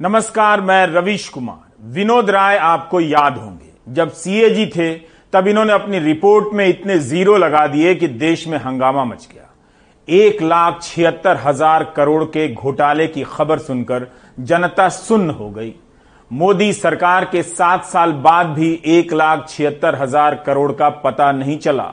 नमस्कार, मैं रवीश कुमार। विनोद राय आपको याद होंगे। जब सीएजी थे, तब इन्होंने अपनी रिपोर्ट में इतने ज़ीरो लगा दिए कि देश में हंगामा मच गया। एक लाख छिहत्तर हज़ार करोड़ के घोटाले की खबर सुनकर जनता सुन्न हो गई। मोदी सरकार के सात साल बाद भी एक लाख छिहत्तर हज़ार करोड़ का पता नहीं चला।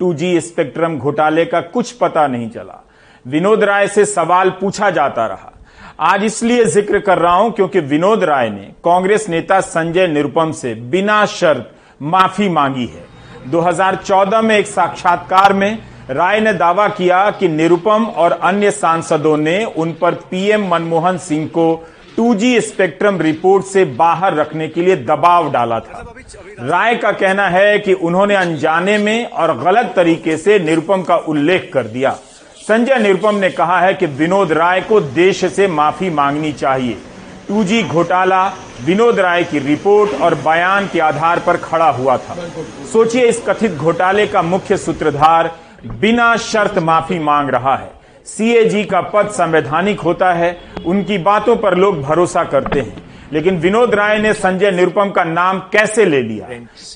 2G स्पेक्ट्रम घोटाले का कुछ पता नहीं चला। विनोद राय से सवाल पूछा जाता रहा। आज इसलिए ज़िक्र कर रहा हूँ क्योंकि विनोद राय ने कांग्रेस नेता संजय निरुपम से बिना शर्त माफ़ी मांगी है। 2014 में एक साक्षात्कार में राय ने दावा किया कि निरुपम और अन्य सांसदों ने उन पर पीएम मनमोहन सिंह को 2G स्पेक्ट्रम रिपोर्ट से बाहर रखने के लिए दबाव डाला था। राय का कहना है कि उन्होंने अनजाने में और गलत तरीके से निरुपम का उल्लेख कर दिया। संजय निरुपम ने कहा है कि विनोद राय को देश से माफ़ी मांगनी चाहिए। 2G घोटाला विनोद राय की रिपोर्ट और बयान के आधार पर खड़ा हुआ था। सोचिए इस कथित घोटाले का मुख्य सूत्रधार बिना शर्त माफ़ी मांग रहा है। सीएजी का पद संवैधानिक होता है, उनकी बातों पर लोग भरोसा करते हैं। लेकिन विनोद राय ने संजय निरुपम का नाम कैसे ले लिया?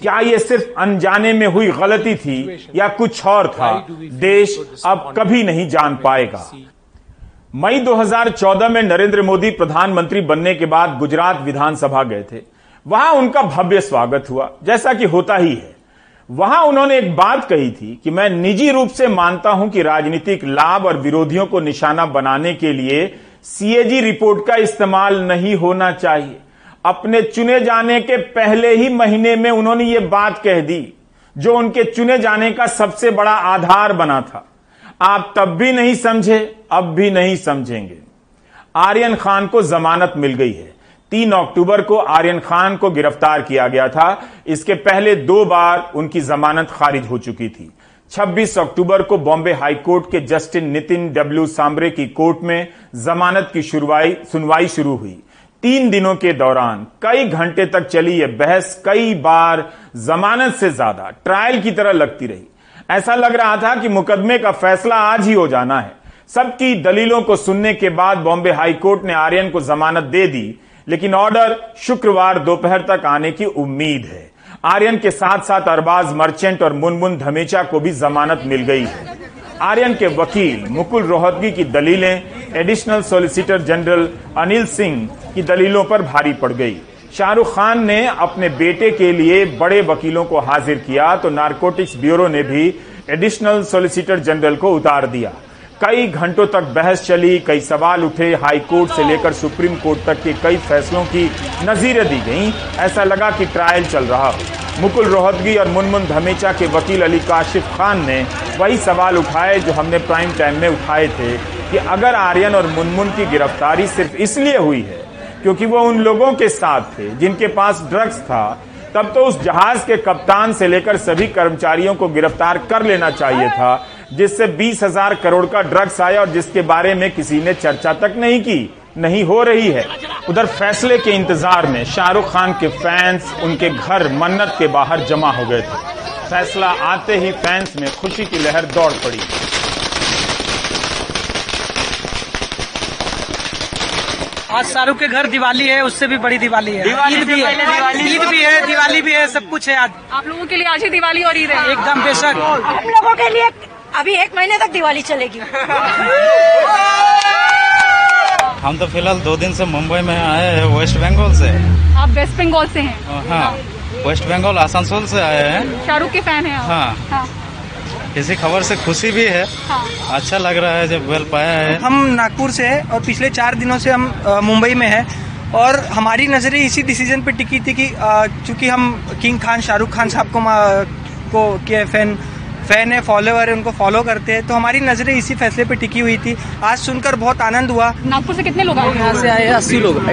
क्या ये सिर्फ़ अनजाने में हुई गलती थी या कुछ और था? देश अब कभी नहीं जान पाएगा। मई 2014 में नरेंद्र मोदी प्रधानमंत्री बनने के बाद गुजरात विधानसभा गए थे। वहाँ उनका भव्य स्वागत हुआ जैसा कि होता ही है। वहाँ उन्होंने एक बात कही थी कि मैं निजी रूप से मानता हूँ कि राजनीतिक लाभ और विरोधियों को निशाना बनाने के लिए सीएजी रिपोर्ट का इस्तेमाल नहीं होना चाहिए। अपने चुने जाने के पहले ही महीने में उन्होंने ये बात कह दी, जो उनके चुने जाने का सबसे बड़ा आधार बना था। आप तब भी नहीं समझे, अब भी नहीं समझेंगे। आर्यन खान को जमानत मिल गई है। तीन अक्टूबर को आर्यन खान को गिरफ़्तार किया गया था। इसके पहले दो बार उनकी जमानत खारिज हो चुकी थी। 26 अक्टूबर को बॉम्बे हाईकोर्ट के जस्टिस नितिन डब्ल्यू सांबरे की कोर्ट में जमानत की सुनवाई शुरू हुई। तीन दिनों के दौरान कई घंटे तक चली यह बहस कई बार जमानत से ज़्यादा ट्रायल की तरह लगती रही। ऐसा लग रहा था कि मुकदमे का फैसला आज ही हो जाना है। सबकी दलीलों को सुनने के बाद बॉम्बे हाईकोर्ट ने आर्यन को जमानत दे दी, लेकिन ऑर्डर शुक्रवार दोपहर तक आने की उम्मीद है। आर्यन के साथ साथ अरबाज मर्चेंट और मुनमुन धमेचा को भी जमानत मिल गई। है आर्यन के वकील मुकुल रोहतगी की दलीलें additional solicitor general Anil Singh की दलीलों पर भारी पड़ गई। शाहरुख खान ने अपने बेटे के लिए बड़े वकीलों को हाजिर किया तो नारकोटिक्स ब्यूरो ने भी एडिशनल सॉलिसिटर जनरल को उतार दिया। कई घंटों तक बहस चली, कई सवाल उठे। हाई कोर्ट से लेकर सुप्रीम कोर्ट तक के कई फैसलों की नजीरें दी गईं। ऐसा लगा कि ट्रायल चल रहा हो। मुकुल रोहतगी और मुनमुन धमेचा के वकील अली काशिफ खान ने वही सवाल उठाए जो हमने प्राइम टाइम में उठाए थे कि अगर आर्यन और मुनमुन की गिरफ्तारी सिर्फ़ इसलिए हुई है क्योंकि वो उन लोगों के साथ थे जिनके पास ड्रग्स था, तब तो उस जहाज़ के कप्तान से लेकर सभी कर्मचारियों को गिरफ़्तार कर लेना चाहिए था। जिससे बीस हज़ार करोड़ का ड्रग्स आया और जिसके बारे में किसी ने चर्चा तक नहीं की नहीं हो रही है। उधर फैसले के इंतज़ार में शाहरुख खान के फैंस उनके घर मन्नत के बाहर जमा हो गए थे। फैसला आते ही फैंस में खुशी की लहर दौड़ पड़ी। आज शाहरुख के घर दिवाली है उससे भी बड़ी दिवाली है। ईद भी है। ईद भी है दिवाली भी है सब कुछ है आज। आप लोगों के लिए आज ही दिवाली और ईद है। एकदम बेशक। हम लोगों के लिए अभी एक महीने तक दिवाली चलेगी। हम तो फ़िलहाल दो दिन से मुंबई में आए हैं वेस्ट बंगाल से। आप वेस्ट बंगाल से हैं? हाँ वेस्ट बंगाल आसनसोल से आए हैं। शाहरुख के फ़ैन हैं आप? हाँ। हाँ। इसी खबर से खुशी भी है। हाँ। अच्छा लग रहा है जब वेल पाया है। हम नागपुर से हैं और पिछले चार दिनों से हम मुंबई में हैं। और हमारी नज़रें इसी डिसीज़न पे टिकी थी कि चूँकि हम किंग खान शाहरुख खान साहब को को के फ़ैन फ़ैन है फॉलोअर है उनको फॉलो करते हैं। तो हमारी नज़रें इसी फैसले पे टिकी हुई थी। आज सुनकर बहुत आनंद हुआ। नागपुर से कितने लोग आए? हैं से आए अस्सी लोग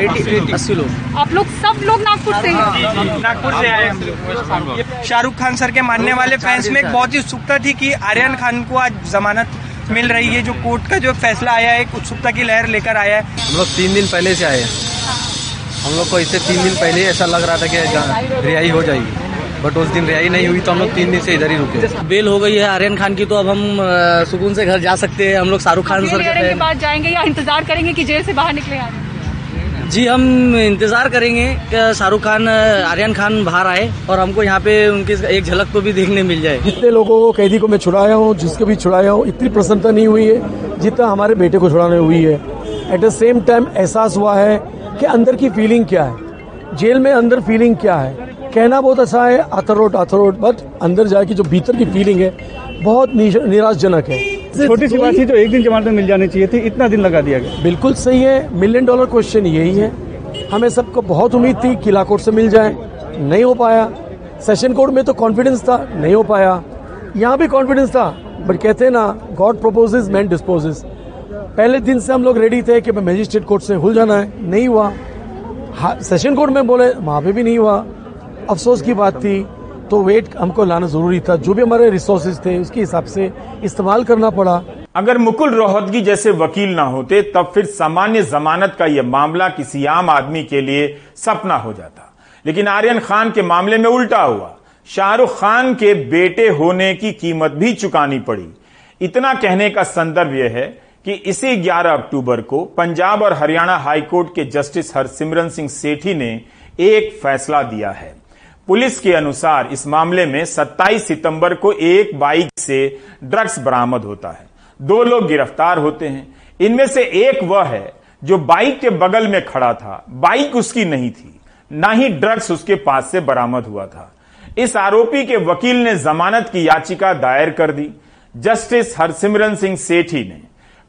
अस्सी लोग। आप लोग सब लोग नागपुर से नागपुर से आए शाहरुख खान सर के मानने वाले फैंस में एक बहुत ही उत्सुकता थी कि आर्यन खान को आज जमानत मिल रही है। जो कोर्ट का जो फैसला आया है एक उत्सुकता की लहर लेकर आया है। हम लोग तीन दिन पहले से आए हैं। हम लोग को इससे तीन दिन पहले ही ऐसा लग रहा था कि रिहाई हो जाएगी। बट उस दिन रिहाई नहीं हुई तो हम लोग तीन दिन से इधर ही रुके। बेल हो गई है आर्यन खान की तो अब हम सुकून से घर जा सकते हैं। हम लोग शाहरुख खान सर के बाद जाएँगे या इंतज़ार करेंगे कि जेल से बाहर निकले जी हम इंतज़ार करेंगे कि शाहरुख खान आर्यन खान बाहर आए और हमको यहाँ पे उनकी एक झलक तो भी देखने मिल जाए। जितने लोगों को कैदी को मैं छुड़ाया हूँ जिसको भी छुड़ाया हूँ इतनी प्रसन्नता नहीं हुई है जितना हमारे बेटे को छुड़ाने हुई है। एट द सेम टाइम एहसास हुआ है कि अंदर की फीलिंग क्या है? जेल में अंदर फीलिंग क्या है? कहना बहुत अच्छा है अथरोट अथरोट बट अंदर जाके जो भीतर की फीलिंग है बहुत निराशजनक है। छोटी सी बात थी जो एक दिन जमानत मिल जानी चाहिए थी इतना दिन लगा दिया गया। बिल्कुल सही है मिलियन डॉलर क्वेश्चन यही है। हमें सबको बहुत उम्मीद थी किला कोर्ट से मिल जाए नहीं हो पाया। सेशन कोर्ट में तो कॉन्फिडेंस था नहीं हो पाया। यहाँ भी कॉन्फिडेंस था बट कहते हैं ना गॉड प्रोपोजेज मैन डिस्पोजेज पहले दिन से हम लोग रेडी थे कि मैं मजिस्ट्रेट कोर्ट से खुल जाना है नहीं हुआ। सेशन कोर्ट में बोले वहाँ पे भी नहीं हुआ। अफसोस की बात थी तो वेट हमको लाना ज़रूरी था। जो भी हमारे रिसोर्सेज थे, उसके हिसाब से इस्तेमाल करना पड़ा। अगर मुकुल रोहतगी जैसे वकील ना होते, तब फिर सामान्य जमानत का यह मामला किसी आम आदमी के लिए सपना हो जाता। लेकिन आर्यन खान के मामले में उल्टा हुआ। शाहरुख खान के बेटे होने की कीमत भी चुकानी पड़ी। इतना कहने का संदर्भ यह है कि इसी 11 अक्टूबर को पंजाब और हरियाणा हाईकोर्ट के जस्टिस हरसिमरन सिंह सेठी ने एक फैसला दिया है। पुलिस के अनुसार इस मामले में 27 सितंबर को एक बाइक से ड्रग्स बरामद होता है। दो लोग गिरफ़्तार होते हैं। इनमें से एक वह है जो बाइक के बगल में खड़ा था। बाइक उसकी नहीं थी। ना ही ड्रग्स उसके पास से बरामद हुआ था। इस आरोपी के वकील ने जमानत की याचिका दायर कर दी। जस्टिस हरसिमरन सिंह सेठी ने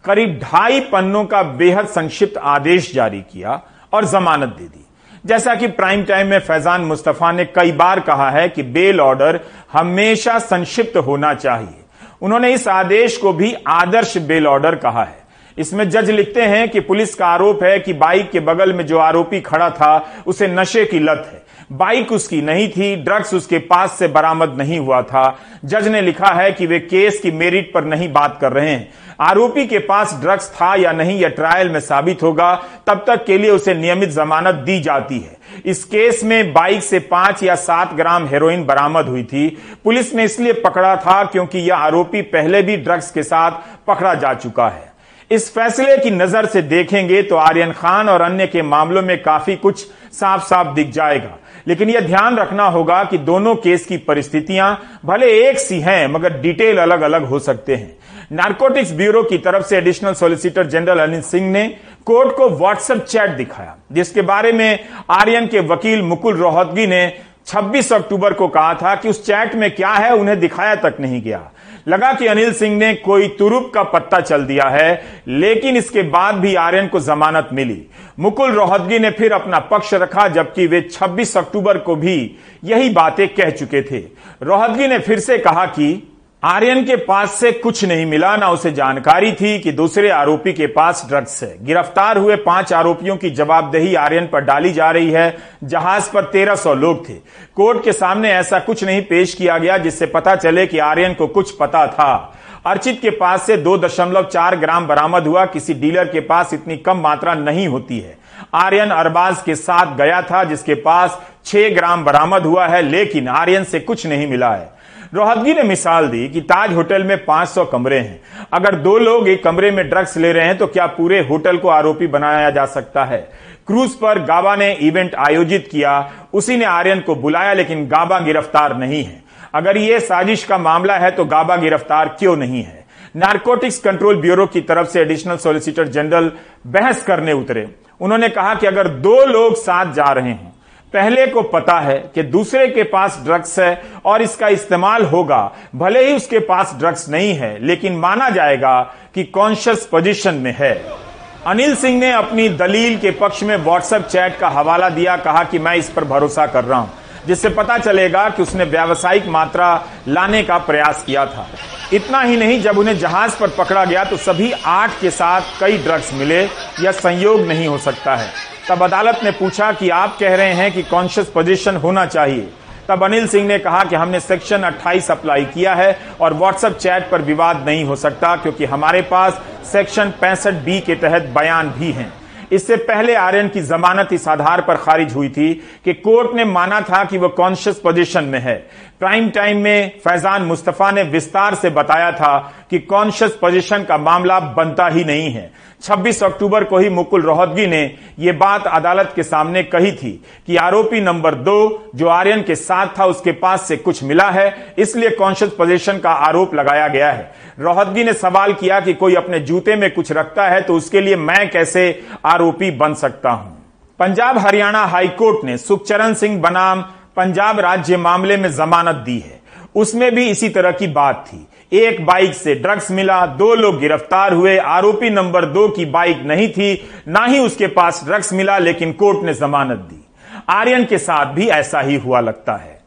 करीब ढाई पन्नों का बेहद संक्षिप्त आदेश जारी किया और जमानत दे दी। जैसा कि प्राइम टाइम में फैजान मुस्तफ़ा ने कई बार कहा है कि बेल ऑर्डर हमेशा संक्षिप्त होना चाहिए। उन्होंने इस आदेश को भी आदर्श बेल ऑर्डर कहा है। इसमें जज लिखते हैं कि पुलिस का आरोप है कि बाइक के बगल में जो आरोपी खड़ा था, उसे नशे की लत है। बाइक उसकी नहीं थी ड्रग्स उसके पास से बरामद नहीं हुआ था। जज ने लिखा है कि वे केस की मेरिट पर नहीं बात कर रहे हैं। आरोपी के पास ड्रग्स था या नहीं, यह ट्रायल में साबित होगा। तब तक के लिए उसे नियमित जमानत दी जाती है। इस केस में बाइक से पाँच या सात ग्राम हेरोइन बरामद हुई थी। पुलिस ने इसलिए पकड़ा था क्योंकि यह आरोपी पहले भी ड्रग्स के साथ पकड़ा जा चुका है। इस फैसले की नज़र से देखेंगे तो आर्यन खान और अन्य के मामलों में काफ़ी कुछ साफ़ साफ़ दिख जाएगा। लेकिन यह ध्यान रखना होगा कि दोनों केस की परिस्थितियाँ भले एक सी हैं, मगर डिटेल अलग अलग हो सकते हैं। नारकोटिक्स ब्यूरो की तरफ़ से additional solicitor general Anil Singh ने कोर्ट को व्हाट्सएप चैट दिखाया, जिसके बारे में आर्यन के वकील मुकुल रोहतगी ने 26 अक्टूबर को कहा था कि उस चैट में क्या है उन्हें दिखाया तक नहीं गया। लगा कि अनिल सिंह ने कोई तुरुप का पत्ता चल दिया है, लेकिन इसके बाद भी आर्यन को जमानत मिली। मुकुल रोहतगी ने फिर अपना पक्ष रखा, जबकि वे 26 अक्टूबर को भी यही बातें कह चुके थे। रोहतगी ने फिर से कहा कि आर्यन के पास से कुछ नहीं मिला, ना उसे जानकारी थी कि दूसरे आरोपी के पास ड्रग्स है। गिरफ़्तार हुए पाँच आरोपियों की जवाबदेही आर्यन पर डाली जा रही है। जहाज़ पर तेरह सौ लोग थे। कोर्ट के सामने ऐसा कुछ नहीं पेश किया गया, जिससे पता चले कि आर्यन को कुछ पता था। अर्चित के पास से दो दशमलव चार ग्राम बरामद हुआ। किसी डीलर के पास इतनी कम मात्रा नहीं होती है। आर्यन अरबाज के साथ गया था, जिसके पास छह ग्राम बरामद हुआ है, लेकिन आर्यन से कुछ नहीं मिला है। रोहतगी ने मिसाल दी कि ताज होटल में 500 कमरे हैं। अगर दो लोग एक कमरे में ड्रग्स ले रहे हैं तो क्या पूरे होटल को आरोपी बनाया जा सकता है? क्रूज पर गाबा ने इवेंट आयोजित किया। उसी ने आर्यन को बुलाया, लेकिन गाबा गिरफ़्तार नहीं है। अगर ये साजिश का मामला है तो गाबा गिरफ़्तार क्यों नहीं है? नारकोटिक्स कंट्रोल ब्यूरो की तरफ़ से एडिशनल सोलिसिटर जनरल बहस करने उतरे। उन्होंने कहा कि अगर दो लोग साथ जा रहे हैं पहले को पता है कि दूसरे के पास ड्रग्स है और इसका इस्तेमाल होगा। भले ही उसके पास ड्रग्स नहीं है, लेकिन माना जाएगा कि कॉन्शियस पोजीशन में है। अनिल सिंह ने अपनी दलील के पक्ष में व्हाट्सएप चैट का हवाला दिया, कहा कि मैं इस पर भरोसा कर रहा हूँ, जिससे पता चलेगा कि उसने व्यावसायिक मात्रा लाने का प्रयास किया था। इतना ही नहीं, जब उन्हें जहाज़ पर पकड़ा गया तो सभी आठ के साथ कई ड्रग्स मिले यह संयोग नहीं हो सकता है। तब अदालत ने पूछा कि आप कह रहे हैं कि कॉन्शियस पोजीशन होना चाहिए। तब अनिल सिंह ने कहा कि हमने सेक्शन 28 अप्लाई किया है और व्हाट्सएप चैट पर विवाद नहीं हो सकता क्योंकि हमारे पास सेक्शन पैंसठ बी के तहत बयान भी हैं। इससे पहले आर्यन की जमानत इस आधार पर खारिज हुई थी कि कोर्ट ने माना था कि वह कॉन्शियस पोजीशन में है। प्राइम टाइम में फैजान मुस्तफ़ा ने विस्तार से बताया था कि कॉन्शियस पोजीशन का मामला बनता ही नहीं है। 26 अक्टूबर को ही मुकुल रोहतगी ने यह बात अदालत के सामने कही थी कि आरोपी नंबर दो, जो आर्यन के साथ था, उसके पास से कुछ मिला है, इसलिए कॉन्शियस पोजीशन का आरोप लगाया गया है। रोहतगी ने सवाल किया कि कोई अपने जूते में कुछ रखता है तो उसके लिए मैं कैसे आरोपी बन सकता हूँ? पंजाब हरियाणा हाईकोर्ट ने सुखचरण सिंह बनाम पंजाब राज्य मामले में जमानत दी है। उसमें भी इसी तरह की बात थी। एक बाइक से ड्रग्स मिला, दो लोग गिरफ़्तार हुए, आरोपी नंबर दो की बाइक नहीं थी, ना ही उसके पास ड्रग्स मिला, लेकिन कोर्ट ने जमानत दी। आर्यन के साथ भी ऐसा ही हुआ लगता है।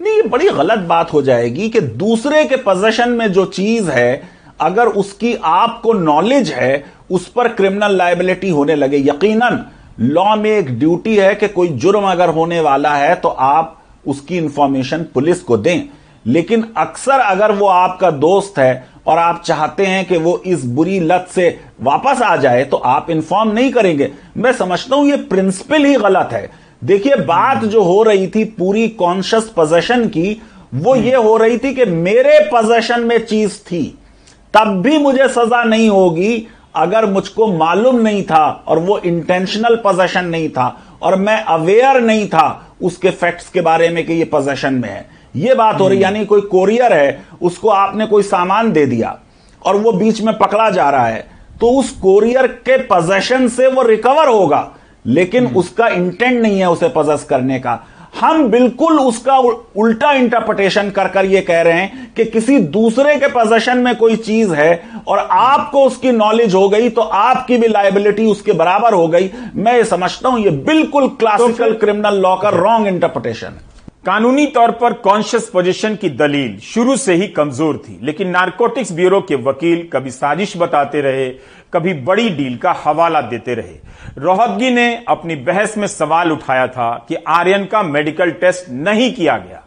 नहीं, ये बड़ी गलत बात हो जाएगी कि दूसरे के पोजेशन में जो चीज़ है, अगर उसकी आपको नॉलेज है, उस पर क्रिमिनल लाइबिलिटी होने लगे। यकीनन लॉ में एक ड्यूटी है कि कोई जुर्म अगर होने वाला है तो आप उसकी इंफॉर्मेशन पुलिस को दें। लेकिन अक्सर अगर वो आपका दोस्त है और आप चाहते हैं कि वो इस बुरी लत से वापस आ जाए तो आप इन्फॉर्म नहीं करेंगे। मैं समझता हूँ ये प्रिंसिपल ही गलत है। देखिए, बात जो हो रही थी पूरी कॉन्शियस पोजेशन की, वो ये हो रही थी कि मेरे पोजेशन में चीज़ थी। तब भी मुझे सजा नहीं होगी अगर मुझको मालूम नहीं था और वो इंटेंशनल पोजेशन नहीं था और मैं अवेयर नहीं था उसके फैक्ट्स के बारे में कि ये पोजेशन में है। ये बात हो रही यानी कोई कोरियर है उसको आपने कोई सामान दे दिया और वो बीच में पकड़ा जा रहा है तो उस कोरियर के पोजेशन से वो रिकवर होगा लेकिन उसका इंटेंट नहीं है उसे पजेस करने का। हम बिल्कुल उसका उल्टा इंटरप्रिटेशन कर कर ये कह रहे हैं कि किसी दूसरे के पोजेशन में कोई चीज़ है और आपको उसकी नॉलेज हो गई तो आपकी भी लाइबिलिटी उसके बराबर हो गई। मैं ये समझता हूँ ये बिल्कुल क्लासिकल क्रिमिनल लॉ का रॉन्ग इंटरप्रिटेशन है कानूनी तौर पर कॉन्शियस पोजीशन की दलील शुरू से ही कमज़ोर थी, लेकिन नारकोटिक्स ब्यूरो के वकील कभी साजिश बताते रहे, कभी बड़ी डील का हवाला देते रहे। रोहतगी ने अपनी बहस में सवाल उठाया था कि आर्यन का मेडिकल टेस्ट नहीं किया गया।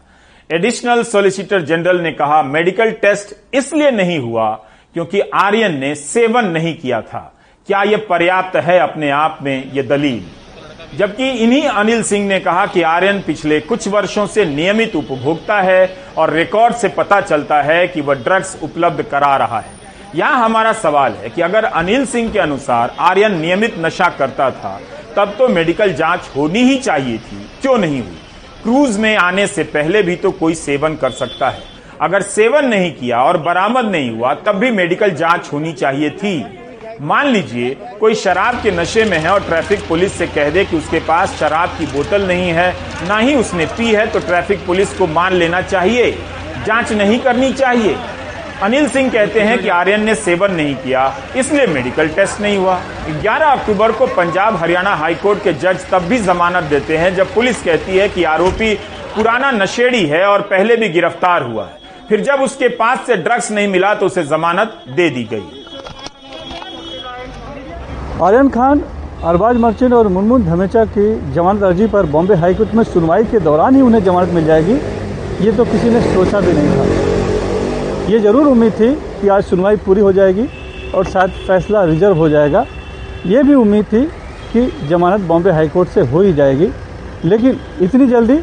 एडिशनल सोलिसिटर जनरल ने कहा मेडिकल टेस्ट इसलिए नहीं हुआ क्योंकि आर्यन ने सेवन नहीं किया था। क्या यह पर्याप्त है अपने आप में, यह दलील? जबकि इन्हीं अनिल सिंह ने कहा कि आर्यन पिछले कुछ वर्षों से नियमित उपभोक्ता है और रिकॉर्ड से पता चलता है कि वह ड्रग्स उपलब्ध करा रहा है। यहाँ हमारा सवाल है कि अगर अनिल सिंह के अनुसार आर्यन नियमित नशा करता था, तब तो मेडिकल जाँच होनी ही चाहिए थी, क्यों नहीं हुई? क्रूज में आने से पहले भी तो कोई सेवन कर सकता है। अगर सेवन नहीं किया और बरामद नहीं हुआ, तब भी मेडिकल जाँच होनी चाहिए थी। मान लीजिए, कोई शराब के नशे में है और ट्रैफ़िक पुलिस से कह दे कि उसके पास शराब की बोतल नहीं है, ना ही उसने पी है तो ट्रैफ़िक पुलिस को मान लेना चाहिए। जाँच नहीं करनी चाहिए। अनिल सिंह कहते हैं कि आर्यन ने सेवन नहीं किया, इसलिए मेडिकल टेस्ट नहीं हुआ। 11 अक्टूबर को पंजाब हरियाणा हाईकोर्ट के जज तब भी जमानत देते हैं जब पुलिस कहती है कि आरोपी पुराना नशेड़ी है और पहले भी गिरफ़्तार हुआ है। फिर जब उसके पास से ड्रग्स नहीं मिला तो उसे जमानत दे दी गई। आर्यन खान, अरबाज मर्चेंट और मुनमुन धमेचा की जमानत अर्जी पर बॉम्बे हाईकोर्ट में सुनवाई के दौरान ही उन्हें जमानत मिल जाएगी। ये तो किसी ने सोचा भी नहीं था। ये ज़रूर उम्मीद थी कि आज सुनवाई पूरी हो जाएगी और शायद फैसला रिज़र्व हो जाएगा। ये भी उम्मीद थी कि जमानत बॉम्बे हाईकोर्ट से हो ही जाएगी। लेकिन इतनी जल्दी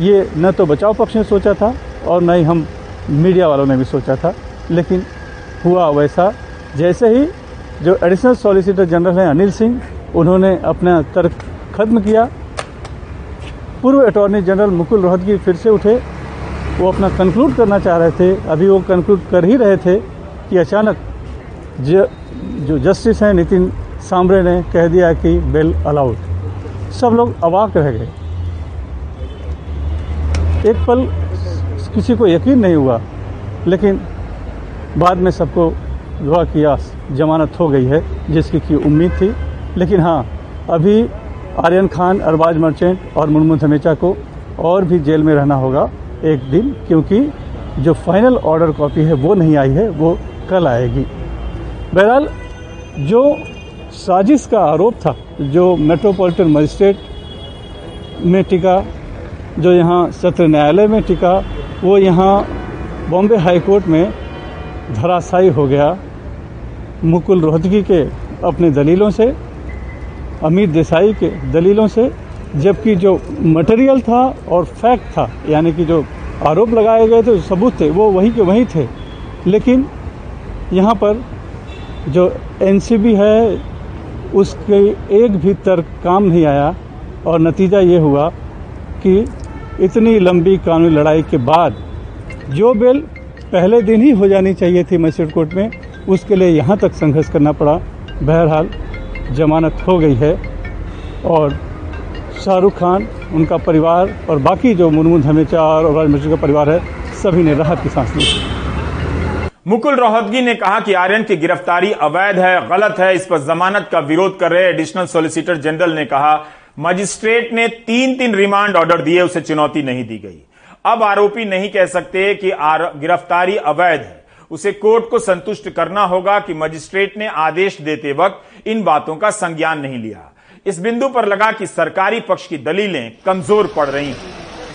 ये न तो बचाव पक्ष ने सोचा था और न ही हम मीडिया वालों ने भी सोचा था। लेकिन हुआ वैसा। जैसे ही जो एडिशनल सॉलिसिटर जनरल हैं अनिल सिंह उन्होंने अपना तर्क खत्म किया। पूर्व अटॉर्नी जनरल मुकुल रोहतगी फिर से उठे। वो अपना कंक्लूड करना चाह रहे थे। अभी वो कंक्लूड कर ही रहे थे कि अचानक ज, जो जस्टिस हैं नितिन सांबरे ने कह दिया कि बेल अलाउड सब लोग अवाक रह गए। एक पल किसी को यकीन नहीं हुआ लेकिन बाद में सबको दुआ किया जमानत हो गई है, जिसकी की उम्मीद थी। लेकिन हाँ अभी आर्यन खान, अरबाज मर्चेंट और मुनमुन धमेचा को और भी जेल में रहना होगा एक दिन, क्योंकि जो फाइनल ऑर्डर कॉपी है, वो नहीं आई है, वो कल आएगी। बहरहाल, जो साजिश का आरोप था, जो मेट्रोपॉलिटन मजिस्ट्रेट में टिका, जो यहाँ सत्र न्यायालय में टिका, वो यहाँ बॉम्बे हाई कोर्ट में धराशायी हो गया। मुकुल रोहतगी के अपने दलीलों से अमित देसाई के दलीलों से, जबकि जो मटेरियल था और फैक्ट था, यानी कि जो आरोप लगाए गए थे सबूत थे, वो वही के वही थे। लेकिन यहाँ पर जो एनसीबी है, उसके एक भी तर्क काम नहीं आया, और नतीजा ये हुआ कि इतनी लंबी कानूनी लड़ाई के बाद जो बेल पहले दिन ही हो जानी चाहिए थी मजिस्ट्रेट कोर्ट में उसके लिए यहाँ तक संघर्ष करना पड़ा। बहरहाल, जमानत हो गई है और शाहरुख खान, उनका परिवार और बाकी जो मुनमुन धमेचा और राज मिश्र का परिवार है, सभी ने राहत की सांस ली। मुकुल रोहतगी ने कहा कि आर्यन की गिरफ्तारी अवैध है, गलत है, इस पर जमानत का विरोध कर रहे एडिशनल सॉलिसिटर जनरल ने कहा मजिस्ट्रेट ने तीन तीन रिमांड ऑर्डर दिए, उसे चुनौती नहीं दी गई। अब आरोपी नहीं कह सकते कि गिरफ्तारी अवैध है। उसे कोर्ट को संतुष्ट करना होगा कि मजिस्ट्रेट ने आदेश देते वक्त इन बातों का संज्ञान नहीं लिया। इस बिंदु पर लगा कि सरकारी पक्ष की दलीलें कमज़ोर पड़ रही हैं।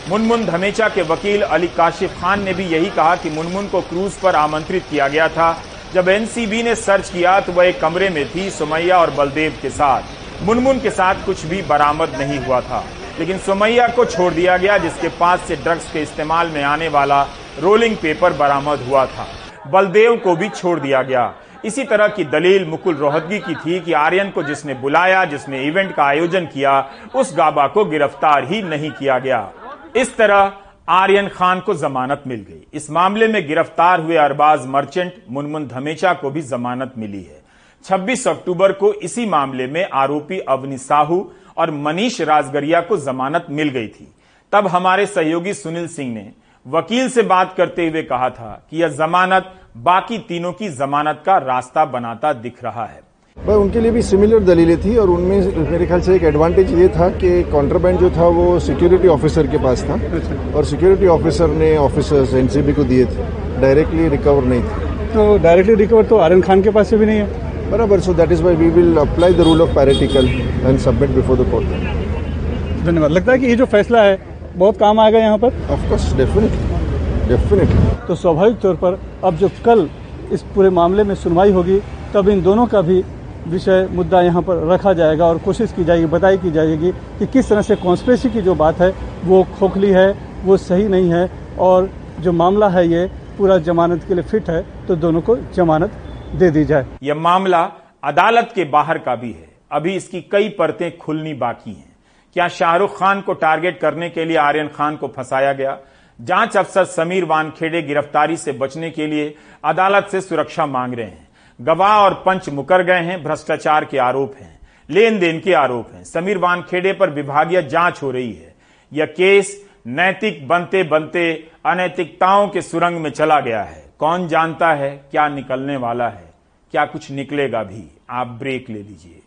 मुनमुन धमेचा के वकील अली काशिफ खान ने भी यही कहा कि मुनमुन को क्रूज पर आमंत्रित किया गया था। जब एनसीबी ने सर्च किया तो वह एक कमरे में थी, सुमैया और बलदेव के साथ। मुनमुन के साथ कुछ भी बरामद नहीं हुआ था। लेकिन सुमैया को छोड़ दिया गया, जिसके पास से ड्रग्स के इस्तेमाल में आने वाला रोलिंग पेपर बरामद हुआ था। बलदेव को भी छोड़ दिया गया। इसी तरह की दलील मुकुल रोहतगी की थी कि आर्यन को जिसने बुलाया, जिसने इवेंट का आयोजन किया, उस गाबा को गिरफ़्तार ही नहीं किया गया। इस तरह आर्यन खान को जमानत मिल गई। इस मामले में गिरफ़्तार हुए अरबाज मर्चेंट मुनमुन धमेचा को भी जमानत मिली है। 26 अक्टूबर को इसी मामले में आरोपी अवनी साहू और मनीष राजगरिया को जमानत मिल गई थी। तब हमारे सहयोगी सुनील सिंह ने वकील से बात करते हुए कहा था कि यह जमानत बाकी तीनों की जमानत का रास्ता बनाता दिख रहा है। भाई उनके लिए भी सिमिलर दलीलें थी और उनमें मेरे ख्याल से एक एडवांटेज ये था कि कॉन्ट्राबैंड जो था वो सिक्योरिटी ऑफिसर के पास था और सिक्योरिटी ऑफिसर ने ऑफिसर्स एनसीबी को दिए थे। डायरेक्टली रिकवर नहीं थे। तो डायरेक्टली रिकवर तो आर्यन खान के पास से भी नहीं है। बराबर so that is why we will apply the rule of parity and submit before the court धन्यवाद। लगता है कि ये जो फैसला है बहुत काम आएगा यहाँ पर। ऑफकोर्स डेफिनेटली डेफिनेटली तो स्वाभाविक तौर पर अब जो कल इस पूरे मामले में सुनवाई होगी तब इन दोनों का भी विषय मुद्दा यहाँ पर रखा जाएगा और कोशिश की जाएगी बताई की जाएगी कि किस तरह से कॉन्स्परेसी की जो बात है वो खोखली है वो सही नहीं है और जो मामला है ये पूरा जमानत के लिए फिट है तो दोनों को जमानत दे दी जाए। यह मामला अदालत के बाहर का भी है। अभी इसकी कई परतें खुलनी बाकी हैं। क्या शाहरुख खान को टारगेट करने के लिए आर्यन खान को फंसाया गया? जाँच अफसर समीर वानखेड़े गिरफ्तारी से बचने के लिए अदालत से सुरक्षा मांग रहे हैं। गवाह और पंच मुकर गए हैं, भ्रष्टाचार के आरोप हैं। लेन देन के आरोप हैं। समीर वानखेड़े पर विभागीय जाँच हो रही है। यह केस नैतिक बनते बनते अनैतिकताओं के सुरंग में चला गया है। कौन जानता है क्या निकलने वाला है? क्या कुछ निकलेगा भी? आप ब्रेक ले लीजिए।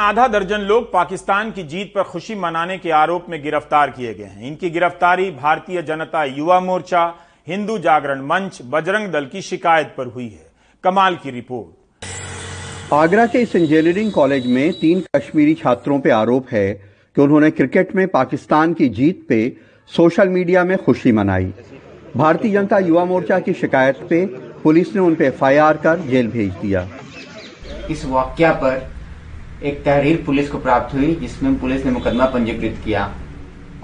आधा दर्जन लोग पाकिस्तान की जीत पर खुशी मनाने के आरोप में गिरफ़्तार किए गए हैं। इनकी गिरफ्तारी भारतीय जनता युवा मोर्चा हिंदू जागरण मंच बजरंग दल की शिकायत पर हुई है। कमाल की रिपोर्ट। आगरा के इस इंजीनियरिंग कॉलेज में तीन कश्मीरी छात्रों पर आरोप है कि उन्होंने क्रिकेट में पाकिस्तान की जीत पे सोशल मीडिया में खुशी मनाई। भारतीय जनता युवा मोर्चा की शिकायत पे पुलिस ने उन पर एफ़ कर जेल भेज दिया। इस वाक्य पर एक तहरीर पुलिस को प्राप्त हुई, जिसमें पुलिस ने मुकदमा पंजीकृत किया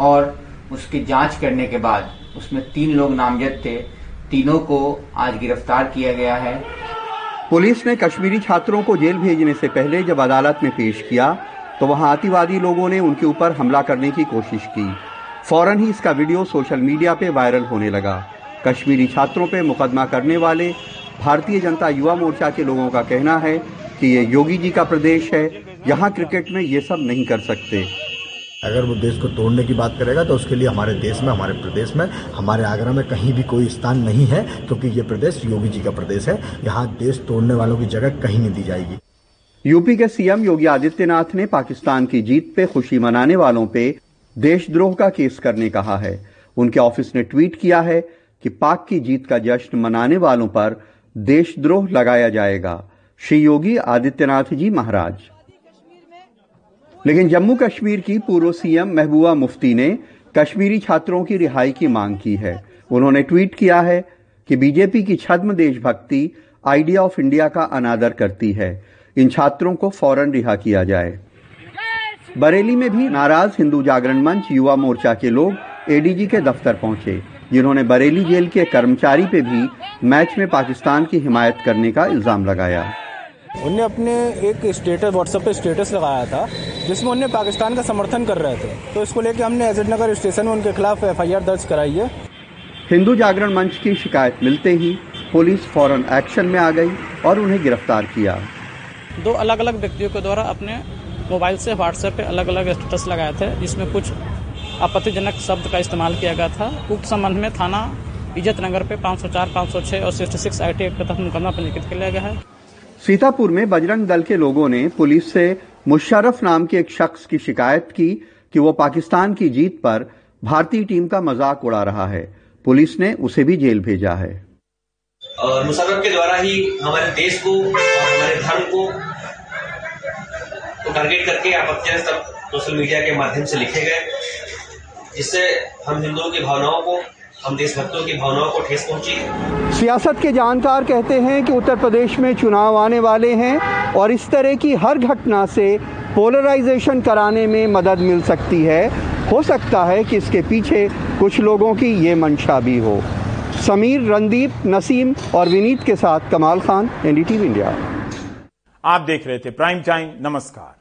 और उसकी जाँच करने के बाद उसमें तीन लोग नामजद थे। तीनों को आज गिरफ़्तार किया गया है। पुलिस ने कश्मीरी छात्रों को जेल भेजने से पहले जब अदालत में पेश किया तो वहाँ आतिवादी लोगों ने उनके ऊपर हमला करने की कोशिश की। फ़ौरन ही इसका वीडियो सोशल मीडिया पे वायरल होने लगा। कश्मीरी छात्रों पे मुकदमा करने वाले भारतीय जनता युवा मोर्चा के लोगों का कहना है कि ये योगी जी का प्रदेश है। यहाँ क्रिकेट में ये सब नहीं कर सकते। अगर वो देश को तोड़ने की बात करेगा तो उसके लिए हमारे देश में हमारे प्रदेश में हमारे आगरा में कहीं भी कोई स्थान नहीं है क्योंकि ये प्रदेश योगी जी का प्रदेश है। यहाँ देश तोड़ने वालों की जगह कहीं नहीं दी जाएगी। यूपी के सीएम योगी आदित्यनाथ ने पाकिस्तान की जीत पे खुशी मनाने वालों पे देशद्रोह का केस करने कहा है। उनके ऑफ़िस ने ट्वीट किया है कि पाक की जीत का जश्न मनाने वालों पर देशद्रोह लगाया जाएगा। श्री योगी आदित्यनाथ जी महाराज। लेकिन जम्मू कश्मीर की पूर्व सीएम महबूबा मुफ्ती ने कश्मीरी छात्रों की रिहाई की मांग की है। उन्होंने ट्वीट किया है कि बीजेपी की छद्म देशभक्ति आइडिया ऑफ़ इंडिया का अनादर करती है। इन छात्रों को फ़ौरन रिहा किया जाए। बरेली में भी नाराज़ हिंदू जागरण मंच युवा मोर्चा के लोग एडीजी के दफ्तर पहुँचे, जिन्होंने बरेली जेल के कर्मचारी पे भी मैच में पाकिस्तान की हिमायत करने का इल्ज़ाम लगाया। उनने अपने एक स्टेटस व्हाट्सएप पे स्टेटस लगाया था जिसमें उन्हें पाकिस्तान का समर्थन कर रहे थे। तो इसको लेके हमने एजट नगर स्टेशन में उनके खिलाफ एफआईआर दर्ज कराई है। हिंदू जागरण मंच की शिकायत मिलते ही पुलिस फ़ौरन एक्शन में आ गई और उन्हें गिरफ़्तार किया। दो अलग अलग व्यक्तियों के द्वारा अपने मोबाइल से व्हाट्सएप पे अलग अलग स्टेटस लगाए थे जिसमें कुछ आपत्तिजनक शब्द का इस्तेमाल किया गया था। उप संबंध में थाना इज़्ज़त नगर पे 504, 506 और 66 आई टी एक्ट के तहत मुकदमा पंजीकृत कर लिया गया है। सीतापुर में बजरंग दल के लोगों ने पुलिस से मुशर्रफ नाम के एक शख्स की शिकायत की कि वो पाकिस्तान की जीत पर भारतीय टीम का मज़ाक उड़ा रहा है। पुलिस ने उसे भी जेल भेजा है। मुशर्रफ के द्वारा ही हमारे देश को और हमारे धर्म को टारगेट करके आपत्तियाँ सब सोशल मीडिया के माध्यम से लिखे गए, जिससे हम हिंदुओं की भावनाओं को हम देशभक्तों की भावनाओं को ठेस पहुँची। सियासत के जानकार कहते हैं कि उत्तर प्रदेश में चुनाव आने वाले हैं और इस तरह की हर घटना से पोलराइजेशन कराने में मदद मिल सकती है। हो सकता है कि इसके पीछे कुछ लोगों की ये मंशा भी हो। समीर रणदीप नसीम और विनीत के साथ कमाल खान एनडीटीवी इंडिया। आप देख रहे थे प्राइम टाइम नमस्कार।